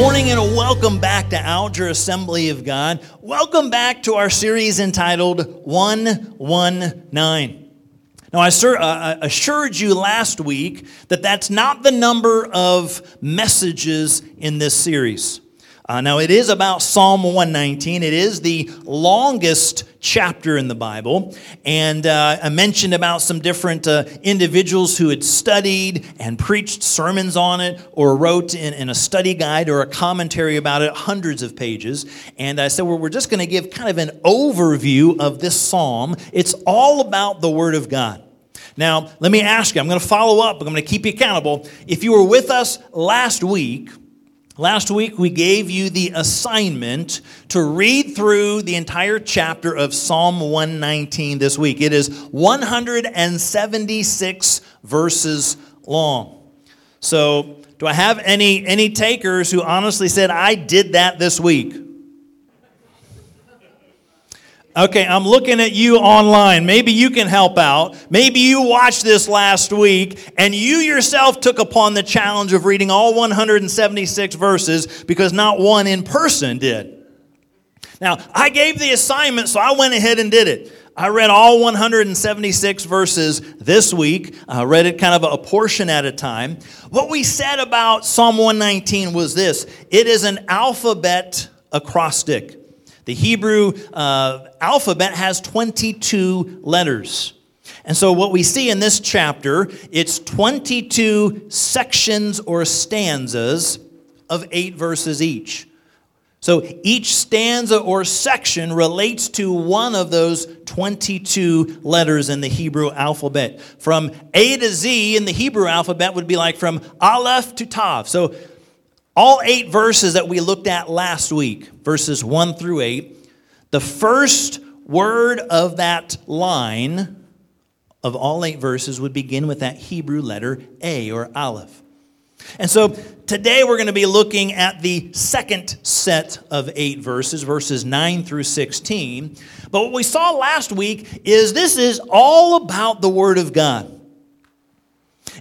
morning and welcome back to Alger Assembly of God. Welcome back to our series entitled 119. Now, I uh, assured you last week that that's not the number of messages in this series. Uh, now, it is about Psalm 119. It is the longest chapter in the Bible. And uh, I mentioned about some different uh, individuals who had studied and preached sermons on it or wrote in, in, a study guide or a commentary about it, hundreds of pages. And I said, well, we're just going to give kind of an overview of this psalm. It's all about the Word of God. Now, let me ask you, I'm going to follow up, I'm going to keep you accountable. If you were with us last week, Last week, we gave you the assignment to read through the entire chapter of Psalm 119 this week. It is 176 verses long. So, do I have any, any takers who honestly said, I did that this week? Okay, I'm looking at you online. Maybe you can help out. Maybe you watched this last week and you yourself took upon the challenge of reading all 176 verses because not one in person did. Now, I gave the assignment, so I went ahead and did it. I read all 176 verses this week. I read it kind of a portion at a time. What we said about Psalm 119 was this it is an alphabet acrostic. The Hebrew uh, alphabet has 22 letters. And so, what we see in this chapter, it's 22 sections or stanzas of eight verses each. So, each stanza or section relates to one of those 22 letters in the Hebrew alphabet. From A to Z in the Hebrew alphabet would be like from Aleph to Tav. So, all eight verses that we looked at last week, verses 1 through 8, the first word of that line of all eight verses would begin with that Hebrew letter A or Aleph. And so today we're going to be looking at the second set of eight verses, verses 9 through 16. But what we saw last week is this is all about the Word of God.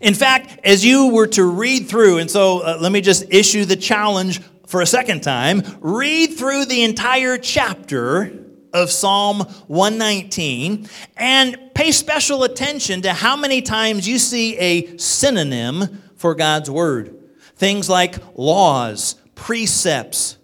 In fact, as you were to read through, and so uh, let me just issue the challenge for a second time, read through the entire chapter of Psalm 119 and pay special attention to how many times you see a synonym for God's word. Things like laws, precepts,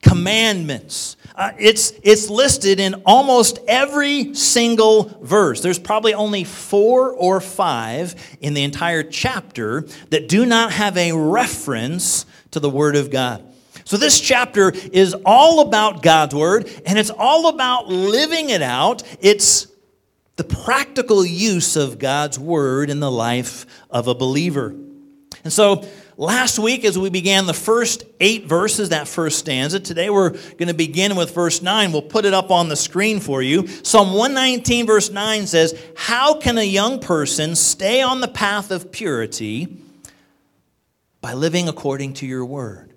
commandments, uh, it's, it's listed in almost every single verse. There's probably only four or five in the entire chapter that do not have a reference to the Word of God. So, this chapter is all about God's Word, and it's all about living it out. It's the practical use of God's Word in the life of a believer. And so, Last week, as we began the first eight verses, that first stanza, today we're going to begin with verse 9. We'll put it up on the screen for you. Psalm 119, verse 9 says, How can a young person stay on the path of purity? By living according to your word.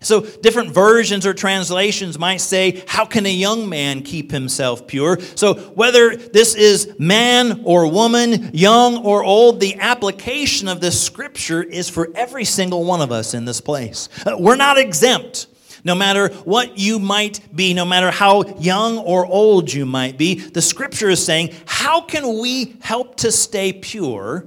So, different versions or translations might say, How can a young man keep himself pure? So, whether this is man or woman, young or old, the application of this scripture is for every single one of us in this place. Uh, we're not exempt. No matter what you might be, no matter how young or old you might be, the scripture is saying, How can we help to stay pure?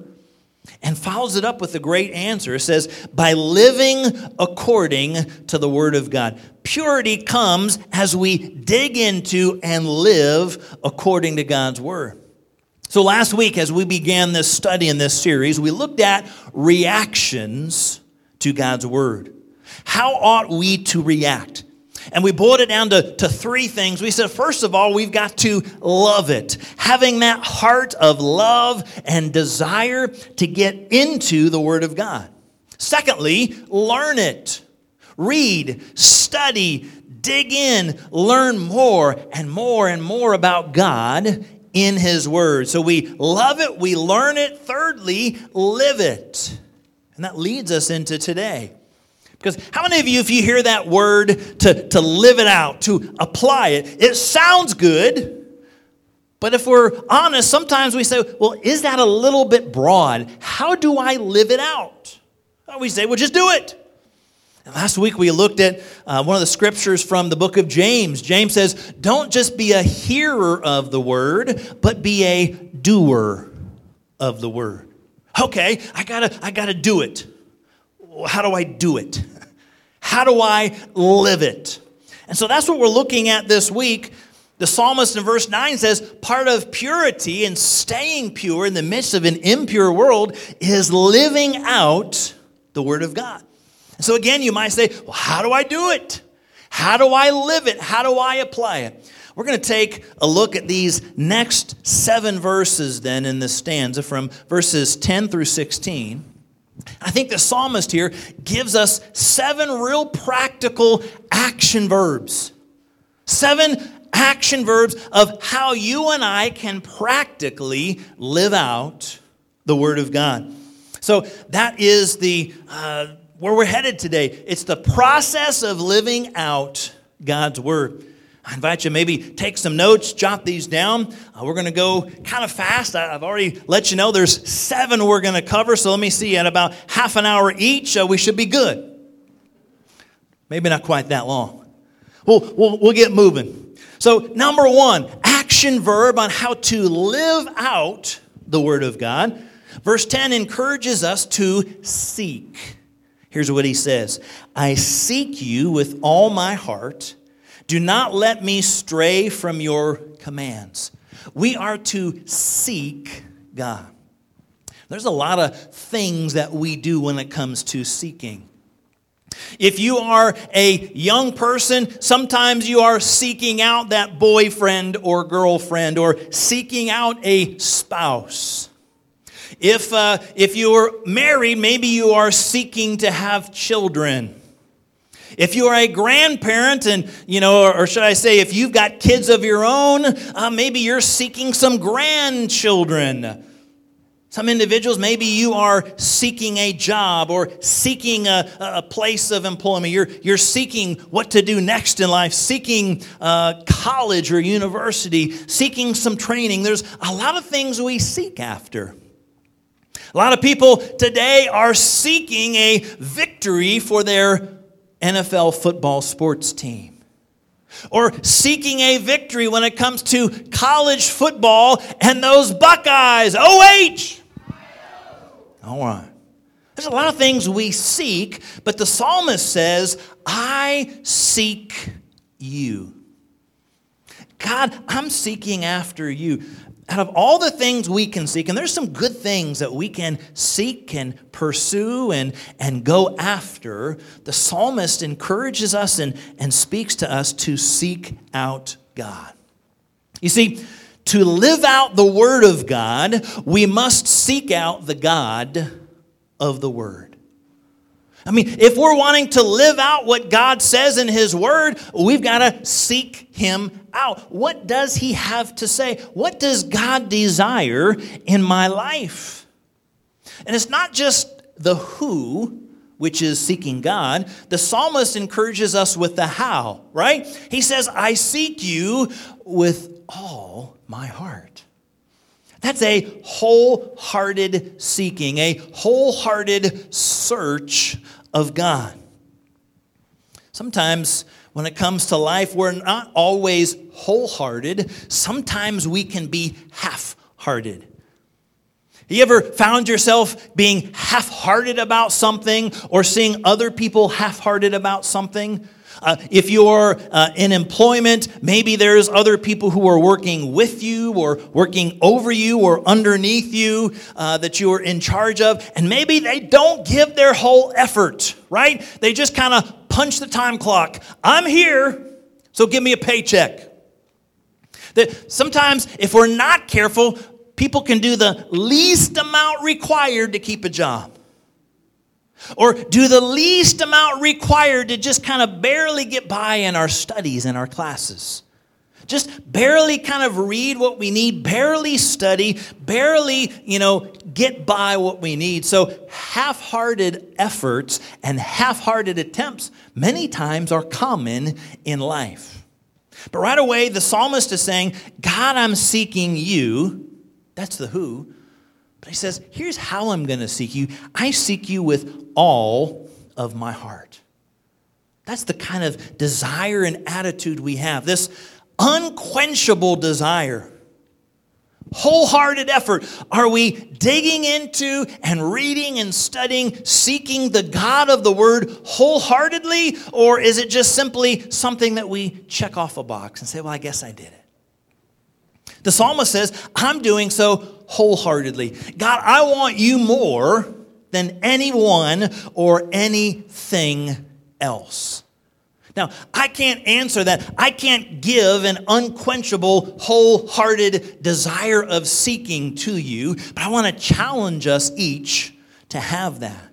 And follows it up with a great answer. It says, by living according to the Word of God. Purity comes as we dig into and live according to God's Word. So, last week, as we began this study in this series, we looked at reactions to God's Word. How ought we to react? And we boiled it down to, to three things. We said, first of all, we've got to love it. Having that heart of love and desire to get into the Word of God. Secondly, learn it. Read, study, dig in, learn more and more and more about God in His Word. So we love it, we learn it. Thirdly, live it. And that leads us into today. Because how many of you, if you hear that word to, to live it out, to apply it, it sounds good. But if we're honest, sometimes we say, well, is that a little bit broad? How do I live it out? We say, well, just do it. And last week we looked at uh, one of the scriptures from the book of James. James says, Don't just be a hearer of the word, but be a doer of the word. Okay, I gotta, I gotta do it. How do I do it? How do I live it? And so that's what we're looking at this week. The psalmist in verse 9 says, part of purity and staying pure in the midst of an impure world is living out the word of God. So again, you might say, well, how do I do it? How do I live it? How do I apply it? We're going to take a look at these next seven verses then in this stanza from verses 10 through 16. I think the psalmist here gives us seven real practical action verbs. Seven action verbs of how you and I can practically live out the Word of God. So that is the uh, where we're headed today. It's the process of living out God's word. I invite you maybe take some notes, jot these down. Uh, we're going to go kind of fast. I, have already let you know there's seven we're going to cover. So let me see, at about half an hour each, uh, we should be good. Maybe not quite that long. We'll, we'll, we'll get moving. So, number one, action verb on how to live out the Word of God. Verse 10 encourages us to seek. Here's what he says I seek you with all my heart. Do not let me stray from your commands. We are to seek God. There's a lot of things that we do when it comes to seeking. If you are a young person, sometimes you are seeking out that boyfriend or girlfriend or seeking out a spouse. If, uh, if you're married, maybe you are seeking to have children. If you are a grandparent, and you know, or, or should I say, if you've got kids of your own, uh, maybe you're seeking some grandchildren. Some individuals, maybe you are seeking a job or seeking a, a place of employment. You're, you're seeking what to do next in life, seeking uh, college or university, seeking some training. There's a lot of things we seek after. A lot of people today are seeking a victory for their NFL football sports team. Or seeking a victory when it comes to college football and those Buckeyes. OH! All right. There's a lot of things we seek, but the psalmist says, I seek you. God, I'm seeking after you out of all the things we can seek, and there's some good things that we can seek and pursue and, and go after, the psalmist encourages us and, and speaks to us to seek out God. You see, to live out the Word of God, we must seek out the God of the Word. I mean, if we're wanting to live out what God says in His Word, we've got to seek Him out. What does He have to say? What does God desire in my life? And it's not just the who, which is seeking God. The psalmist encourages us with the how, right? He says, I seek you with all my heart. That's a wholehearted seeking, a wholehearted search of God. Sometimes when it comes to life, we're not always wholehearted. Sometimes we can be half hearted. Have you ever found yourself being half hearted about something or seeing other people half hearted about something? Uh, if you're uh, in employment, maybe there's other people who are working with you or working over you or underneath you uh, that you're in charge of, and maybe they don't give their whole effort, right? They just kind of punch the time clock. I'm here, so give me a paycheck. That sometimes, if we're not careful, people can do the least amount required to keep a job or do the least amount required to just kind of barely get by in our studies and our classes. Just barely kind of read what we need, barely study, barely, you know, get by what we need. So half hearted efforts and half hearted attempts many times are common in life. But right away, the psalmist is saying, God, I'm seeking you. That's the who. But he says, here's how I'm going to seek you I seek you with all of my heart. That's the kind of desire and attitude we have. This unquenchable desire wholehearted effort? Are we digging into and reading and studying, seeking the God of the Word wholeheartedly? Or is it just simply something that we check off a box and say, well, I guess I did it? The psalmist says, I'm doing so wholeheartedly. God, I want you more than anyone or anything else. Now, I can't answer that. I can't give an unquenchable, wholehearted desire of seeking to you, but I want to challenge us each to have that.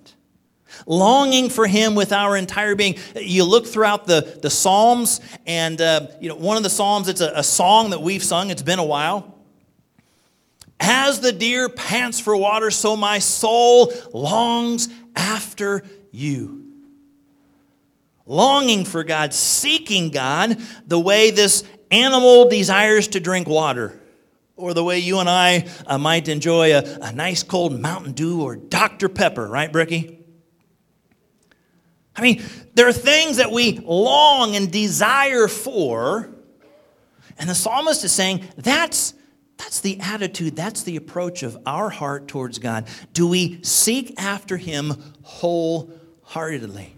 Longing for Him with our entire being. You look throughout the, the Psalms, and uh, you know one of the Psalms. It's a, a song that we've sung. It's been a while. As the deer pants for water, so my soul longs after you longing for God, seeking God, the way this animal desires to drink water, or the way you and I uh, might enjoy a, a nice cold Mountain Dew or Dr. Pepper, right, Bricky? I mean, there are things that we long and desire for, and the psalmist is saying that's. That's the attitude, that's the approach of our heart towards God. Do we seek after Him wholeheartedly?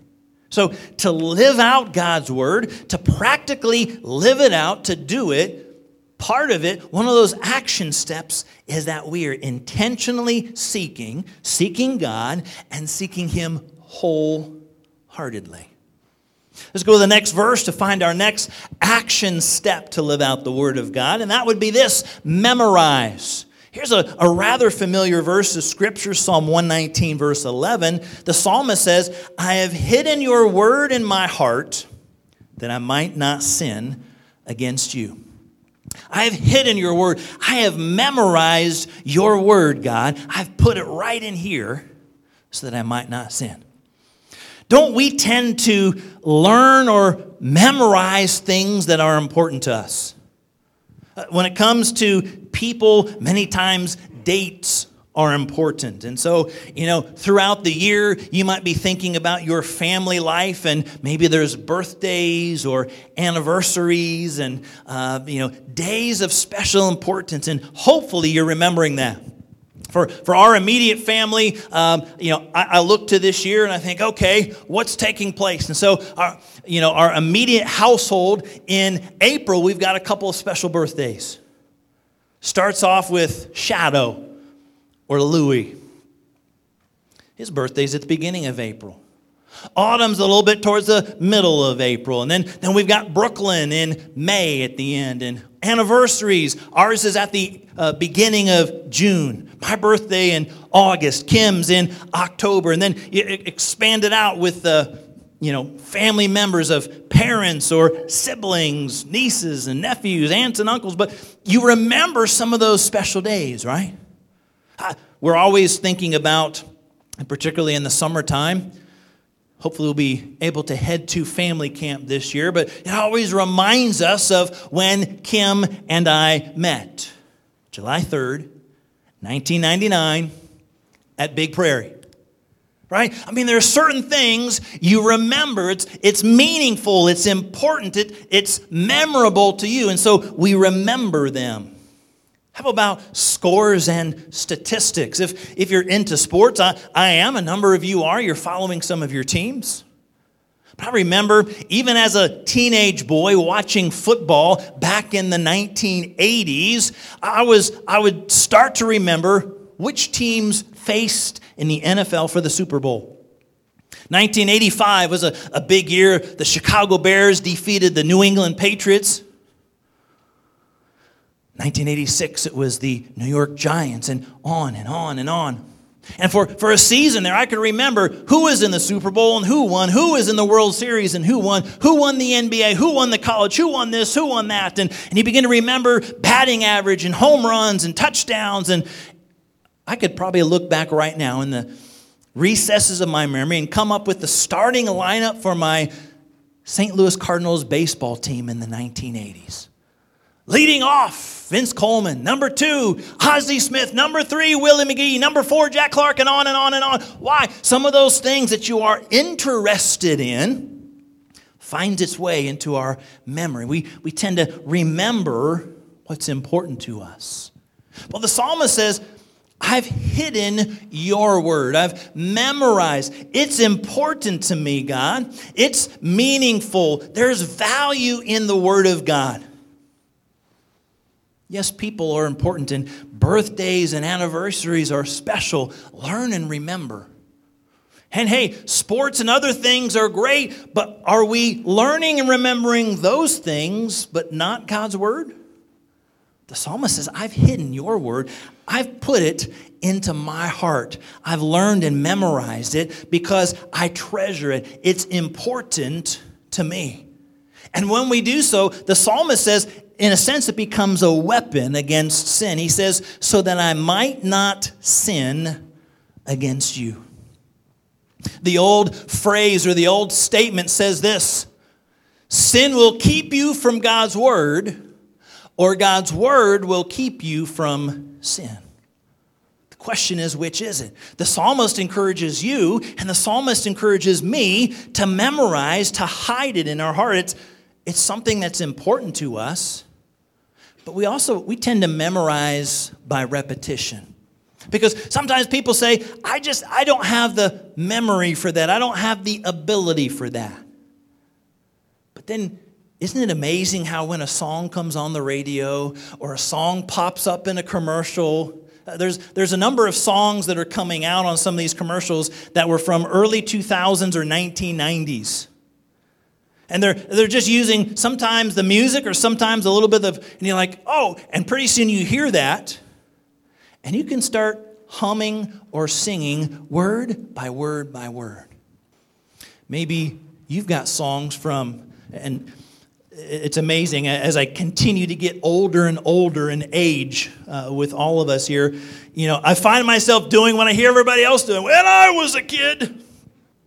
So, to live out God's word, to practically live it out, to do it, part of it, one of those action steps is that we are intentionally seeking, seeking God, and seeking Him wholeheartedly. Let's go to the next verse to find our next action step to live out the Word of God, and that would be this memorize. Here's a, a rather familiar verse of Scripture, Psalm 119, verse 11. The psalmist says, I have hidden your word in my heart that I might not sin against you. I have hidden your word. I have memorized your word, God. I've put it right in here so that I might not sin. Don't we tend to learn or memorize things that are important to us? Uh, when it comes to people, many times dates are important. And so, you know, throughout the year, you might be thinking about your family life, and maybe there's birthdays or anniversaries and, uh, you know, days of special importance. And hopefully you're remembering that. For, for our immediate family, um, you know, I, I, look to this year and I think, okay, what's taking place? And so, our, you know, our immediate household in April, we've got a couple of special birthdays. Starts off with Shadow or Louis. His birthday's at the beginning of April. Autumn's a little bit towards the middle of April. And then, then we've got Brooklyn in May at the end. And anniversaries, ours is at the uh, beginning of June. My birthday in August. Kim's in October. And then expand it out with the you know, family members of parents or siblings, nieces and nephews, aunts and uncles, but you remember some of those special days, right? We're always thinking about, particularly in the summertime, Hopefully, we'll be able to head to family camp this year, but it always reminds us of when Kim and I met. July 3rd, 1999, at Big Prairie. Right? I mean, there are certain things you remember. It's, it's meaningful, it's important, it, it's memorable to you, and so we remember them. How about scores and statistics? If, if you're into sports, I, I am, a number of you are, you're following some of your teams. But I remember, even as a teenage boy watching football back in the 1980s, I, was, I would start to remember which teams faced in the NFL for the Super Bowl. 1985 was a, a big year. The Chicago Bears defeated the New England Patriots. 1986, it was the New York Giants, and on and on and on. And for, for a season there, I could remember who was in the Super Bowl and who won, who was in the World Series and who won, who won the NBA, who won the college, who won this, who won that. And, and you begin to remember batting average and home runs and touchdowns. And I could probably look back right now in the recesses of my memory and come up with the starting lineup for my St. Louis Cardinals baseball team in the 1980s. Leading off, Vince Coleman. Number two, Ozzie Smith. Number three, Willie McGee. Number four, Jack Clark, and on and on and on. Why? Some of those things that you are interested in finds its way into our memory. We, we tend to remember what's important to us. Well, the psalmist says, I've hidden your word. I've memorized. It's important to me, God. It's meaningful. There's value in the word of God. Yes, people are important, and birthdays and anniversaries are special. Learn and remember. And hey, sports and other things are great, but are we learning and remembering those things, but not God's word? The psalmist says, I've hidden your word. I've put it into my heart. I've learned and memorized it because I treasure it. It's important to me. And when we do so, the psalmist says, in a sense, it becomes a weapon against sin. He says, so that I might not sin against you. The old phrase or the old statement says this sin will keep you from God's word, or God's word will keep you from sin. The question is, which is it? The psalmist encourages you, and the psalmist encourages me to memorize, to hide it in our heart. It's, it's something that's important to us, but we also we tend to memorize by repetition. Because sometimes people say, I just, I don't have the memory for that. I don't have the ability for that. But then, isn't it amazing how when a song comes on the radio or a song pops up in a commercial, uh, there's, there's a number of songs that are coming out on some of these commercials that were from early 2000s or 1990s. And they're, they're just using sometimes the music or sometimes a little bit of, and you're like, oh, and pretty soon you hear that and you can start humming or singing word by word by word. Maybe you've got songs from, and it's amazing as I continue to get older and older in age uh, with all of us here. You know, I find myself doing what I hear everybody else doing. When I was a kid,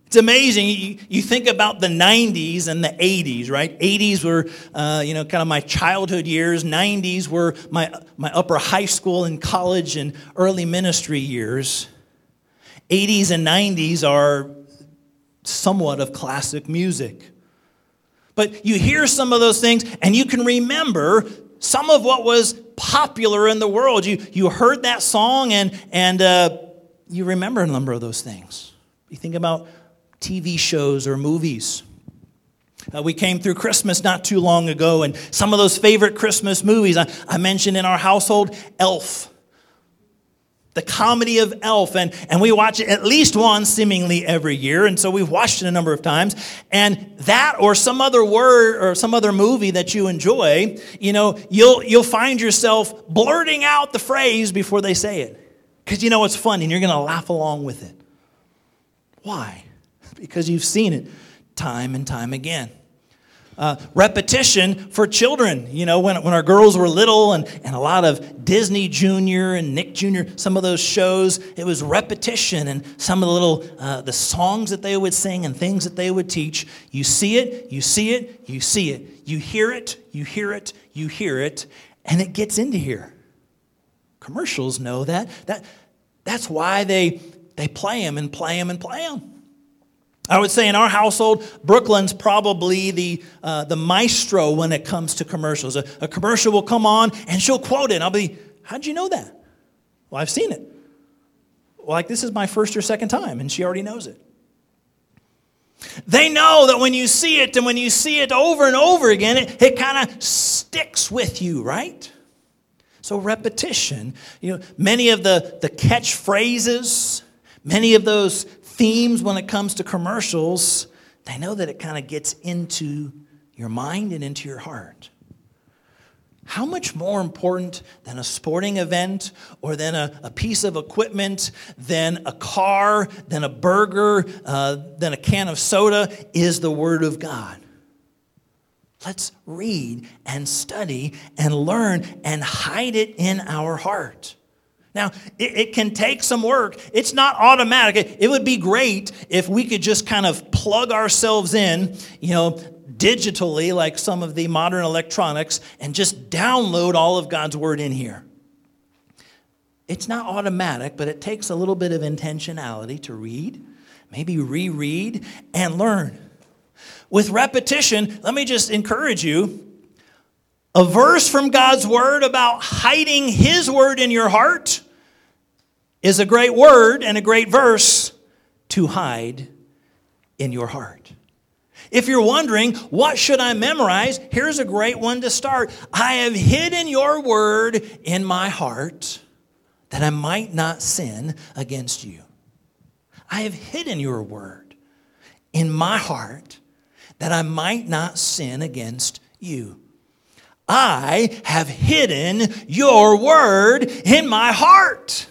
it's amazing. You, think about the 90s and the 80s, right? 80s were, uh, you know, kind of my childhood years. 90s were my, my upper high school and college and early ministry years. 80s and 90s are somewhat of classic music. But you hear some of those things and you can remember some of what was popular in the world. You, you heard that song and, and uh, you remember a number of those things. You think about TV shows or movies. Uh, we came through Christmas not too long ago, and some of those favorite Christmas movies I, I mentioned in our household Elf, the comedy of Elf, and, and we watch it at least once seemingly every year, and so we've watched it a number of times. And that or some other word or some other movie that you enjoy, you know, you'll, you'll find yourself blurting out the phrase before they say it because you know it's funny and you're going to laugh along with it. Why? Because you've seen it time and time again. Uh, repetition for children. You know, when, when our girls were little and, and a lot of Disney Junior and Nick Jr., some of those shows, it was repetition and some of the little, uh, the songs that they would sing and things that they would teach. You see it, you see it, you see it. You hear it, you hear it, you hear it, and it gets into here. Commercials know that. that that's why they, they play them and play them and play them. I would say in our household, Brooklyn's probably the, uh, the maestro when it comes to commercials. A, a, commercial will come on and she'll quote it. And I'll be, How'd you know that? Well, I've seen it. Like this is my first or second time, and she already knows it. They know that when you see it and when you see it over and over again, it, it kind of sticks with you, right? So, repetition, you know, many of the, the catchphrases, many of those themes when it comes to commercials, they know that it kind of gets into your mind and into your heart. How much more important than a sporting event or than a, a piece of equipment, than a car, than a burger, uh, than a can of soda is the Word of God? Let's read and study and learn and hide it in our heart. Now, it, it, can take some work. It's not automatic. It, it would be great if we could just kind of plug ourselves in, you know, digitally, like some of the modern electronics, and just download all of God's Word in here. It's not automatic, but it takes a little bit of intentionality to read, maybe reread, and learn. With repetition, let me just encourage you a verse from God's word about hiding his word in your heart is a great word and a great verse to hide in your heart. If you're wondering, what should I memorize? Here's a great one to start. I have hidden your word in my heart that I might not sin against you. I have hidden your word in my heart that I might not sin against you. I have hidden your word in my heart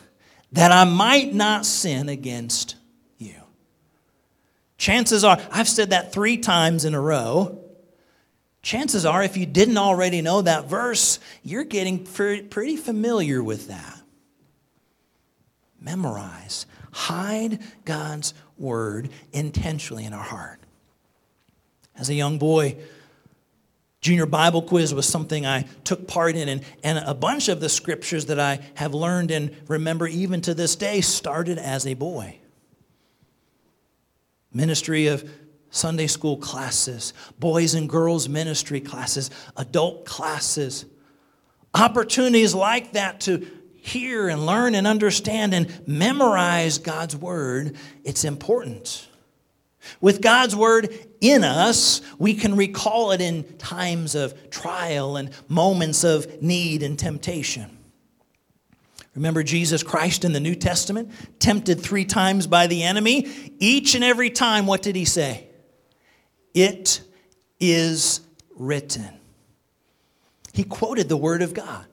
that I might not sin against you. Chances are, I've said that three times in a row. Chances are, if you didn't already know that verse, you're getting pretty familiar with that. Memorize, hide God's word intentionally in our heart. As a young boy, Junior Bible quiz was something I took part in, and, and a bunch of the scriptures that I have learned and remember even to this day started as a boy. Ministry of Sunday school classes, boys and girls ministry classes, adult classes, opportunities like that to hear and learn and understand and memorize God's word, it's important. With God's word in us, we can recall it in times of trial and moments of need and temptation. Remember Jesus Christ in the New Testament, tempted three times by the enemy. Each and every time, what did he say? It is written. He quoted the Word of God.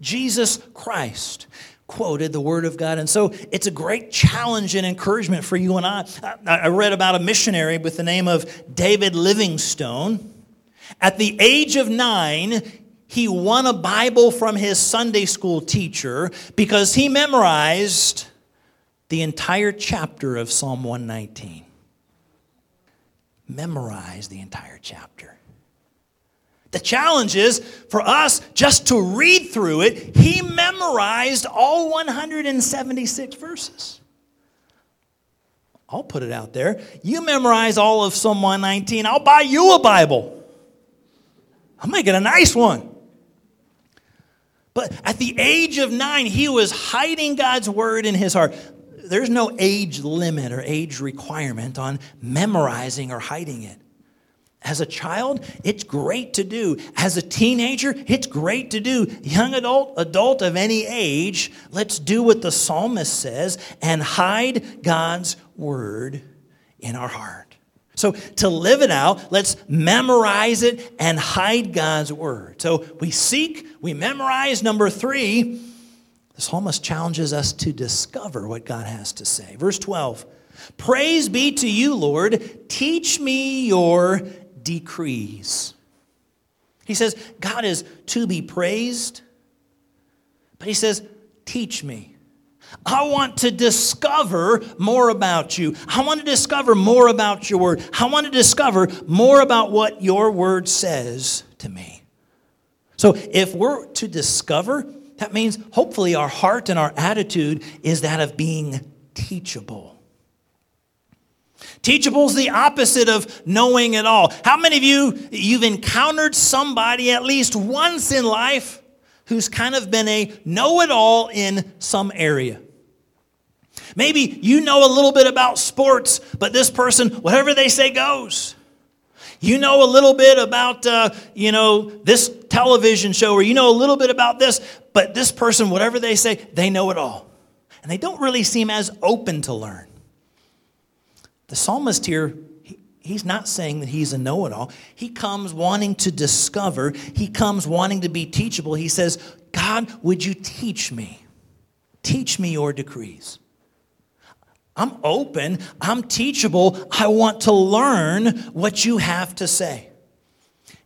Jesus Christ quoted the Word of God. And so it's a great challenge and encouragement for you and I. I read about a missionary with the name of David Livingstone. At the age of nine, he won a Bible from his Sunday school teacher because he memorized the entire chapter of Psalm 119. Memorize the entire chapter. The challenge is for us just to read through it. He memorized all 176 verses. I'll put it out there. You memorize all of Psalm 119, I'll buy you a Bible. I'll make it a nice one. But at the age of nine, he was hiding God's word in his heart. There's no age limit or age requirement on memorizing or hiding it. As a child, it's great to do. As a teenager, it's great to do. Young adult, adult of any age, let's do what the psalmist says and hide God's word in our heart. So, to live it out, let's memorize it and hide God's word. So, we seek, we memorize. Number three, the psalmist challenges us to discover what God has to say. Verse 12 Praise be to you, Lord. Teach me your decrees. He says, God is to be praised, but he says, Teach me. I want to discover more about you. I want to discover more about your word. I want to discover more about what your word says to me. So, if we're to discover, that means hopefully our heart and our attitude is that of being teachable. Teachable is the opposite of knowing it all. How many of you you've encountered somebody at least once in life who's kind of been a know-it-all in some area? Maybe you know a little bit about sports, but this person, whatever they say goes. You know a little bit about, uh, you know, this television show, or you know a little bit about this, but this person, whatever they say, they know it all. And they don't really seem as open to learn. The psalmist here, he, he's not saying that he's a know it all. He comes wanting to discover, he comes wanting to be teachable. He says, God, would you teach me? Teach me your decrees. I'm open, I'm teachable, I want to learn what you have to say.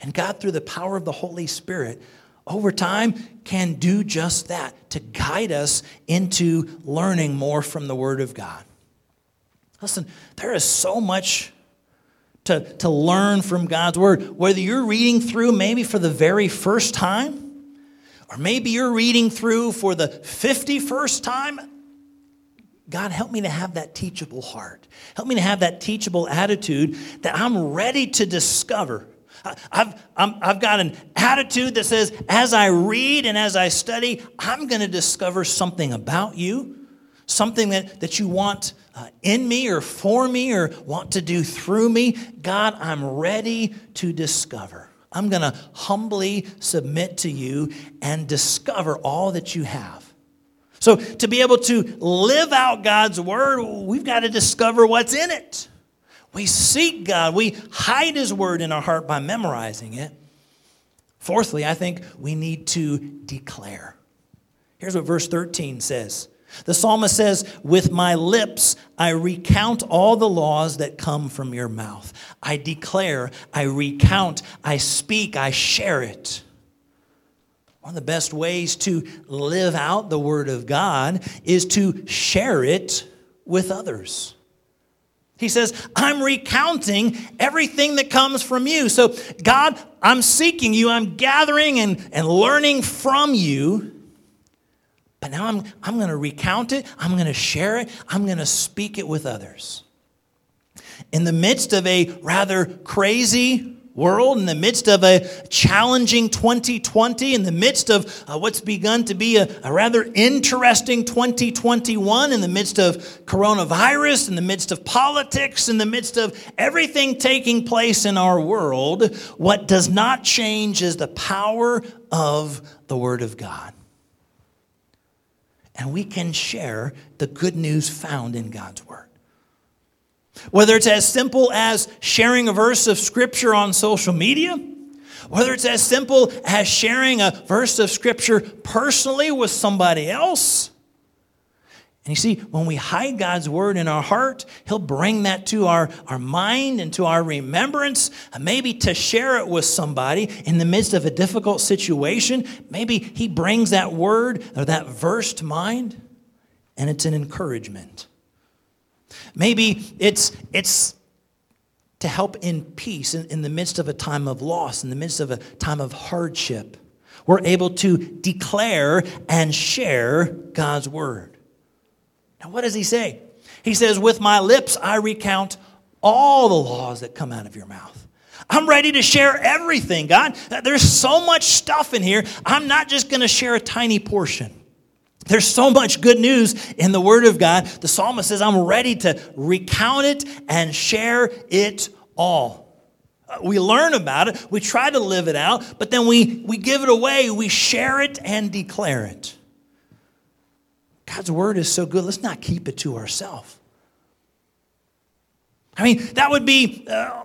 And God, through the power of the Holy Spirit, over time can do just that to guide us into learning more from the Word of God. Listen, there is so much to, to learn from God's Word. Whether you're reading through maybe for the very first time, or maybe you're reading through for the 51st time, God, help me to have that teachable heart. Help me to have that teachable attitude that I'm ready to discover. I've, i have got an attitude that says, as I read and as I study, I'm going to discover something about you, something that, that you want uh, in me or for me or want to do through me. God, I'm ready to discover. I'm going to humbly submit to you and discover all that you have. So, to be able to live out God's word, we've got to discover what's in it. We seek God, we hide His word in our heart by memorizing it. Fourthly, I think we need to declare. Here's what verse 13 says The psalmist says, With my lips I recount all the laws that come from your mouth. I declare, I recount, I speak, I share it. One of the best ways to live out the Word of God is to share it with others. He says, I'm recounting everything that comes from you. So, God, I'm seeking you, I'm gathering and, and learning from you. But now I'm, I'm going to recount it, I'm going to share it, I'm going to speak it with others. In the midst of a rather crazy, world, in the midst of a challenging 2020, in the midst of uh, what's begun to be a, a, rather interesting 2021, in the midst of coronavirus, in the midst of politics, in the midst of everything taking place in our world, what does not change is the power of the Word of God. And we can share the good news found in God's Word. Whether it's as simple as sharing a verse of scripture on social media, whether it's as simple as sharing a verse of scripture personally with somebody else. And you see, when we hide God's word in our heart, He'll bring that to our, our mind and to our remembrance, uh, maybe to share it with somebody in the midst of a difficult situation. Maybe He brings that word or that verse to mind, and it's an encouragement. Maybe it's, it's to help in peace in, in the midst of a time of loss, in the midst of a time of hardship. We're able to declare and share God's word. Now, what does he say? He says, With my lips I recount all the laws that come out of your mouth. I'm ready to share everything, God. There's so much stuff in here. I'm not just going to share a tiny portion. There's so much good news in the Word of God. The psalmist says, I'm ready to recount it and share it all. Uh, we learn about it, we try to live it out, but then we, we give it away, we share it and declare it. God's Word is so good, let's not keep it to ourselves. I mean, that would be uh,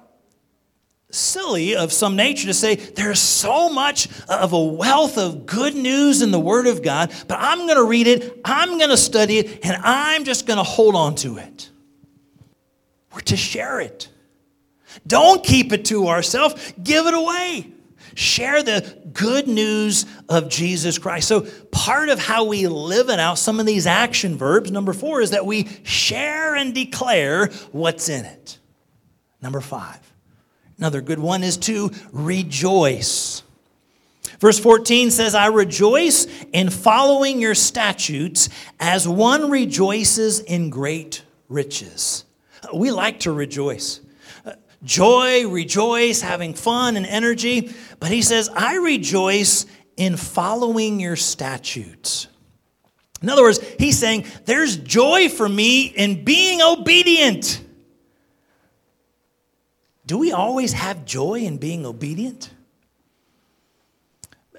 silly of some nature to say there's so much of a wealth of good news in the Word of God, but I'm going to read it, I'm going to study it, and I'm just going to hold on to it. We're to share it. Don't keep it to ourselves, give it away. Share the good news of Jesus Christ. So, part of how we live it out, some of these action verbs, number four, is that we share and declare what's in it. Number five, Another good one is to rejoice. Verse 14 says, I rejoice in following your statutes as one rejoices in great riches. We like to rejoice. Joy, rejoice, having fun and energy. But he says, I rejoice in following your statutes. In other words, he's saying, there's joy for me in being obedient. Do we always have joy in being obedient?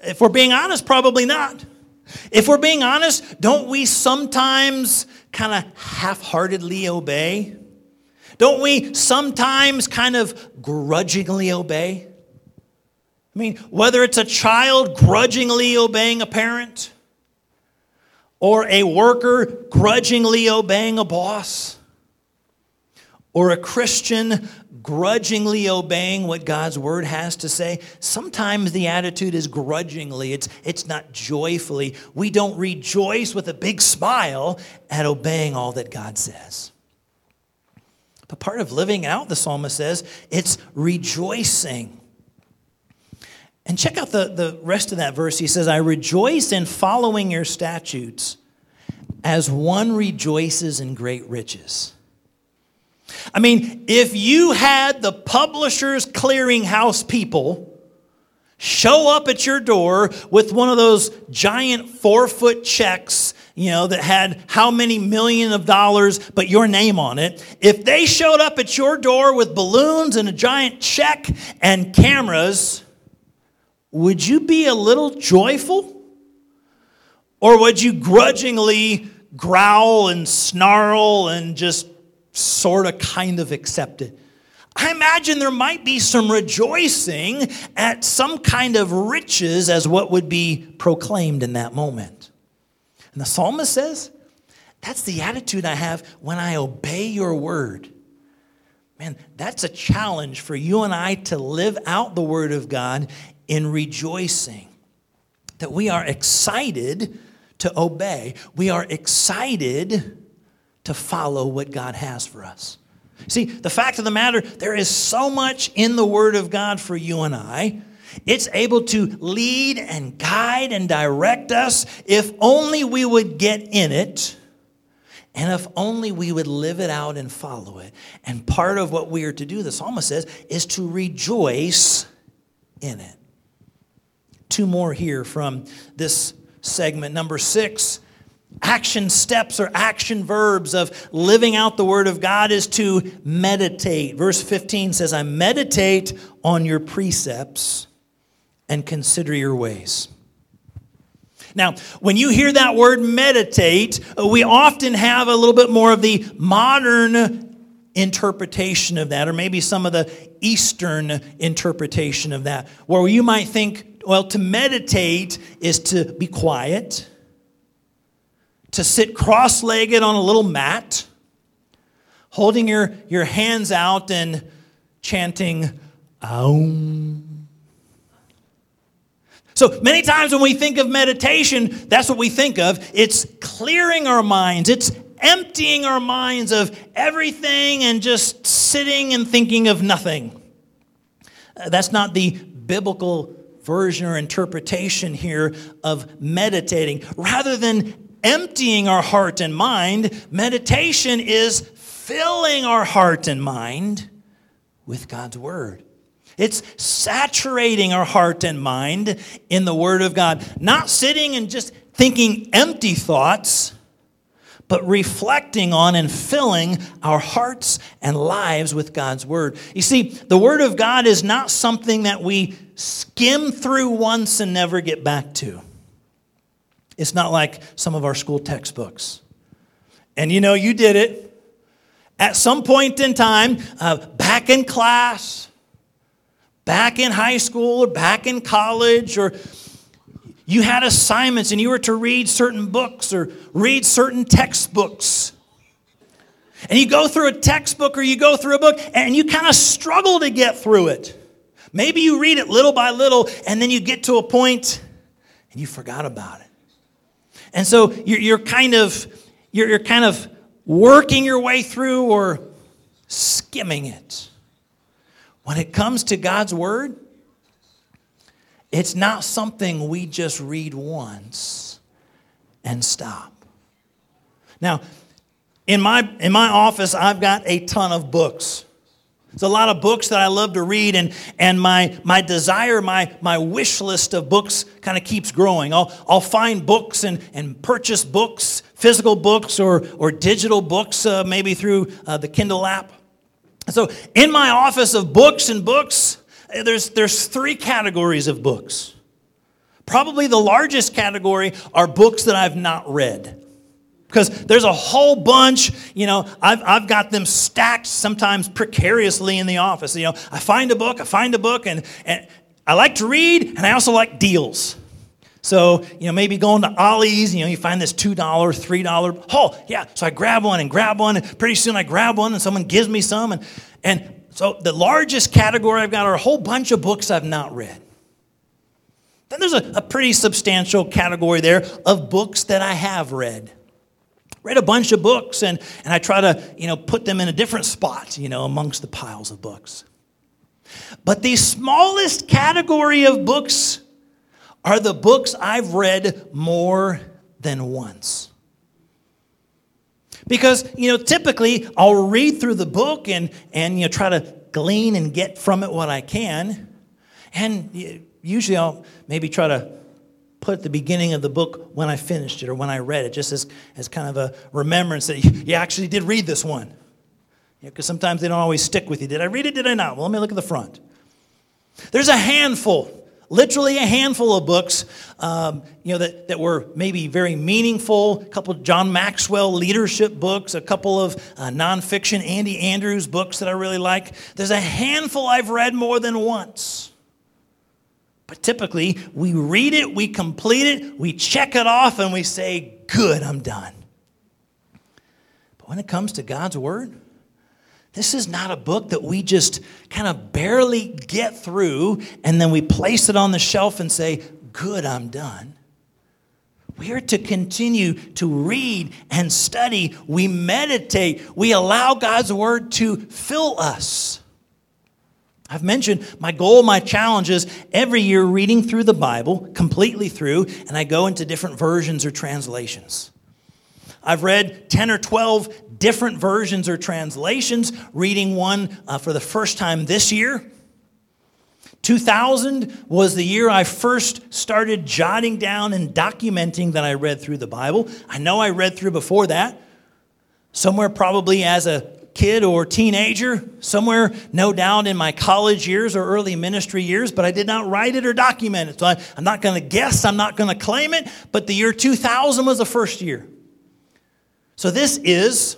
If we're being honest, probably not. If we're being honest, don't we sometimes kind of half heartedly obey? Don't we sometimes kind of grudgingly obey? I mean, whether it's a child grudgingly obeying a parent, or a worker grudgingly obeying a boss, or a Christian grudgingly obeying what God's word has to say. Sometimes the attitude is grudgingly, it's, it's not joyfully. We don't rejoice with a big smile at obeying all that God says. But part of living out, the psalmist says, it's rejoicing. And check out the, the rest of that verse. He says, I rejoice in following your statutes as one rejoices in great riches. I mean, if you had the Publishers Clearinghouse people show up at your door with one of those giant four foot checks, you know, that had how many million of dollars but your name on it, if they showed up at your door with balloons and a giant check and cameras, would you be a little joyful? Or would you grudgingly growl and snarl and just sort of kind of accept it? I imagine there might be some rejoicing at some kind of riches as what would be proclaimed in that moment. And the psalmist says, That's the attitude I have when I obey your word. Man, that's a challenge for you and I to live out the word of God in rejoicing. That we are excited to obey, we are excited to follow what God has for us. See, the fact of the matter, there is so much in the Word of God for you and I. It's able to lead and guide and direct us if only we would get in it and if only we would live it out and follow it. And part of what we are to do, the psalmist says, is to rejoice in it. Two more here from this segment. Number six, action steps or action verbs of living out the Word of God is to meditate. Verse 15 says, I meditate on your precepts and consider your ways. Now, when you hear that word meditate, uh, we often have a little bit more of the modern interpretation of that, or maybe some of the Eastern interpretation of that, where you might think, well, to meditate is to be quiet to sit cross legged on a little mat, holding your, your hands out and chanting, Aum. So many times when we think of meditation, that's what we think of. It's clearing our minds, it's emptying our minds of everything and just sitting and thinking of nothing. Uh, that's not the biblical version or interpretation here of meditating. Rather than emptying our heart and mind, meditation is filling our heart and mind with God's Word. It's saturating our heart and mind in the Word of God, not sitting and just thinking empty thoughts, but reflecting on and filling our hearts and lives with God's Word. You see, the Word of God is not something that we skim through once and never get back to. It's not like some of our school textbooks. And you know, you did it. At some point in time, uh, back in class, back in high school, or back in college, or you had assignments and you were to read certain books or read certain textbooks. And you go through a textbook or you go through a book and you kind of struggle to get through it. Maybe you read it little by little and then you get to a point and you forgot about it. And so you're, you're kind of you're, you're kind of working your way through or skimming it. When it comes to God's word, it's not something we just read once and stop. Now, in my, in my office, I've got a ton of books. There's a lot of books that I love to read, and, and my, my desire, my, my wish list of books kind of keeps growing. I'll, I'll find books and, and purchase books, physical books or, or digital books, uh, maybe through uh, the Kindle app. So, in my office of books and books, uh, there's, there's three categories of books. Probably the largest category are books that I've not read. Because there's a whole bunch you know I've, I've got them stacked sometimes precariously in the office. You know i find a book i find a book and, and i like to read and i also like deals so you know maybe going to ollie's you know you find this $2 $3 oh yeah so i grab one and grab one and pretty soon i grab one and someone gives me some and, and so the largest category i've got are a whole bunch of books i've not read then there's a, a pretty substantial category there of books that i have read read a bunch of books and, and I try to, you know, put them in a different spot, you know, amongst the piles of books. But the smallest category of books are the books I've read more than once. Because, you know, typically I'll read through the book and, and you know, try to glean and get from it what I can. And usually I'll maybe try to put the beginning of the book when I finished it or when I read it, just as, as kind of a remembrance that you actually did read this one. Because sometimes they don't always stick with you. Did I read it? Did I not? Well, let me look at the front. There's a handful, literally a handful of books, um, you know, that, that were maybe very meaningful. A couple John Maxwell leadership books, a couple of uh, nonfiction Andy Andrews books that I really like. There's a handful I've read more than once. But typically, we read it, we complete it, we check it off, and we say, Good, I'm done. But when it comes to God's Word, this is not a book that we just kind of barely get through and then we place it on the shelf and say, Good, I'm done. We are to continue to read and study. We meditate. We allow God's Word to fill us. I've mentioned my goal, my challenge is every year reading through the Bible, completely through, and I go into different versions or translations. I've read 10 or 12 different versions or translations, reading one uh, for the first time this year. 2000 was the year I first started jotting down and documenting that I read through the Bible. I know I read through before that, somewhere probably as a kid or teenager, somewhere, no doubt, in my college years or early ministry years, but I did not write it or document it. So I, am not going to guess, I'm not going to claim it, but the year 2000 was the first year. So this is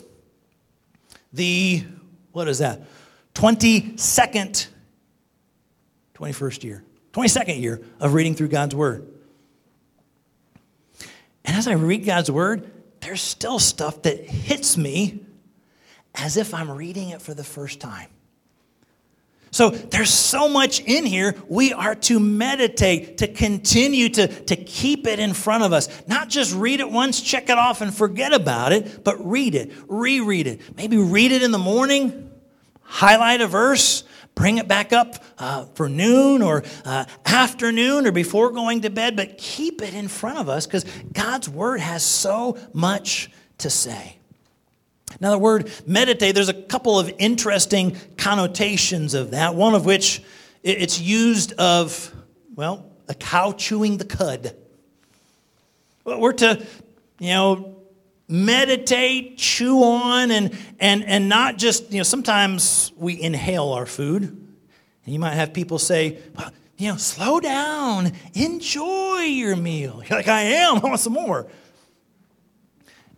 the, what is that? 22nd, 21st year, 22nd year of reading through God's Word. And as I read God's Word, there's still stuff that hits me as if I'm reading it for the first time. So there's so much in here. We are to meditate, to continue to, to keep it in front of us. Not just read it once, check it off, and forget about it, but read it, reread it. Maybe read it in the morning, highlight a verse, bring it back up uh, for noon or uh, afternoon or before going to bed, but keep it in front of us because God's word has so much to say. Now, the word meditate, there's a couple of interesting connotations of that. One of which it's used of, well, a cow chewing the cud. We're to, you know, meditate, chew on, and, and, and not just, you know, sometimes we inhale our food. And you might have people say, well, you know, slow down, enjoy your meal. You're like, I am, I want some more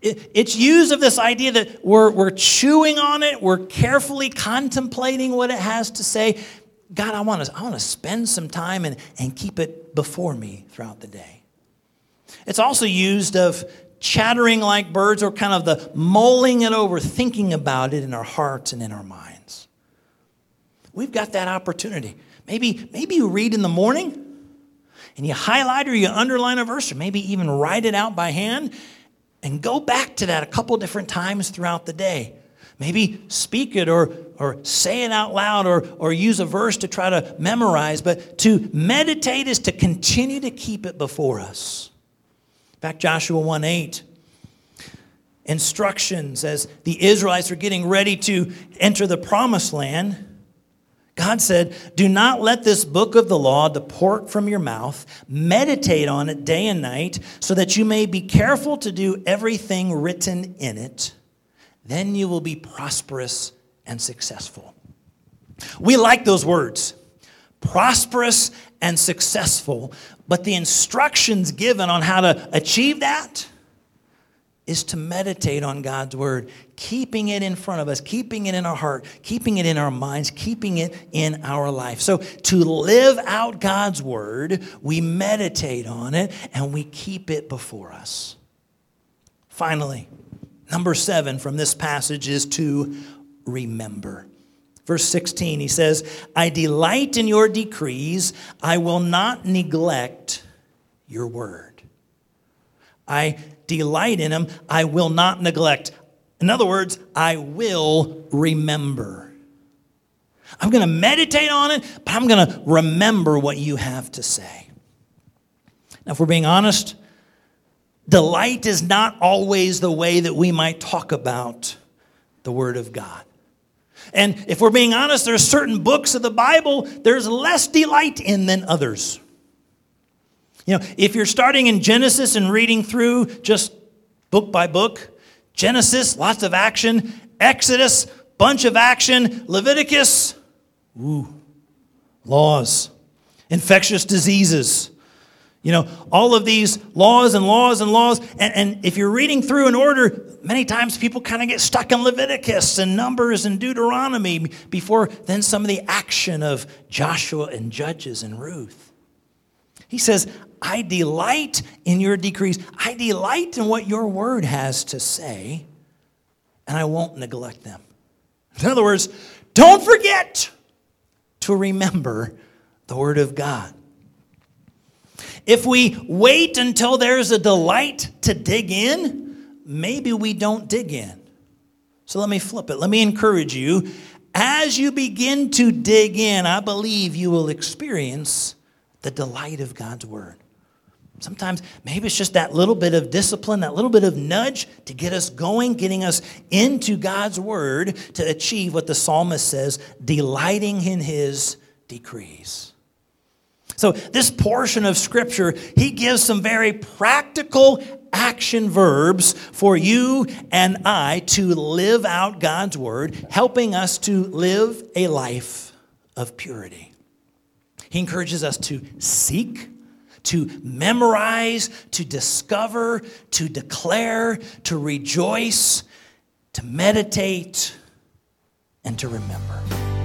it's used of this idea that we're, we're chewing on it, we're carefully contemplating what it has to say. God, I want to, I want to spend some time and, and keep it before me throughout the day. It's also used of chattering like birds or kind of the mulling it over, thinking about it in our hearts and in our minds. We've got that opportunity. Maybe, maybe you read in the morning and you highlight or you underline a verse or maybe even write it out by hand and go back to that a couple different times throughout the day. Maybe speak it or, or say it out loud or, or use a verse to try to memorize, but to meditate is to continue to keep it before us. Back Joshua 1 8 instructions as the Israelites are getting ready to enter the promised land. God said, Do not let this book of the law depart from your mouth. Meditate on it day and night, so that you may be careful to do everything written in it. Then you will be prosperous and successful. We like those words prosperous and successful, but the instructions given on how to achieve that is to meditate on God's word, keeping it in front of us, keeping it in our heart, keeping it in our minds, keeping it in our life. So, to live out God's word, we meditate on it and we keep it before us. Finally, number seven from this passage is to remember. Verse 16, he says, I delight in your decrees, I will not neglect your word. I delight in him, I will not neglect. In other words, I will remember. I'm going to meditate on it, but I'm going to remember what you have to say. Now, if we're being honest, delight is not always the way that we might talk about the Word of God. And if we're being honest, there's certain books of the Bible there's less delight in than others. You know, if you're starting in Genesis and reading through just book by book, Genesis, lots of action, Exodus, bunch of action, Leviticus, ooh, laws, infectious diseases. You know, all of these laws and laws and laws. And, and if you're reading through in order, many times people kind of get stuck in Leviticus and Numbers and Deuteronomy before then some of the action of Joshua and Judges and Ruth. He says, I delight in your decrees. I delight in what your word has to say, and I won't neglect them. In other words, don't forget to remember the word of God. If we wait until there's a delight to dig in, maybe we don't dig in. So let me flip it. Let me encourage you. As you begin to dig in, I believe you will experience the delight of God's word. Sometimes maybe it's just that little bit of discipline, that little bit of nudge to get us going, getting us into God's word to achieve what the psalmist says, delighting in his decrees. So, this portion of scripture, he gives some very practical action verbs for you and I to live out God's word, helping us to live a life of purity. He encourages us to seek, to memorize, to discover, to declare, to rejoice, to meditate, and to remember.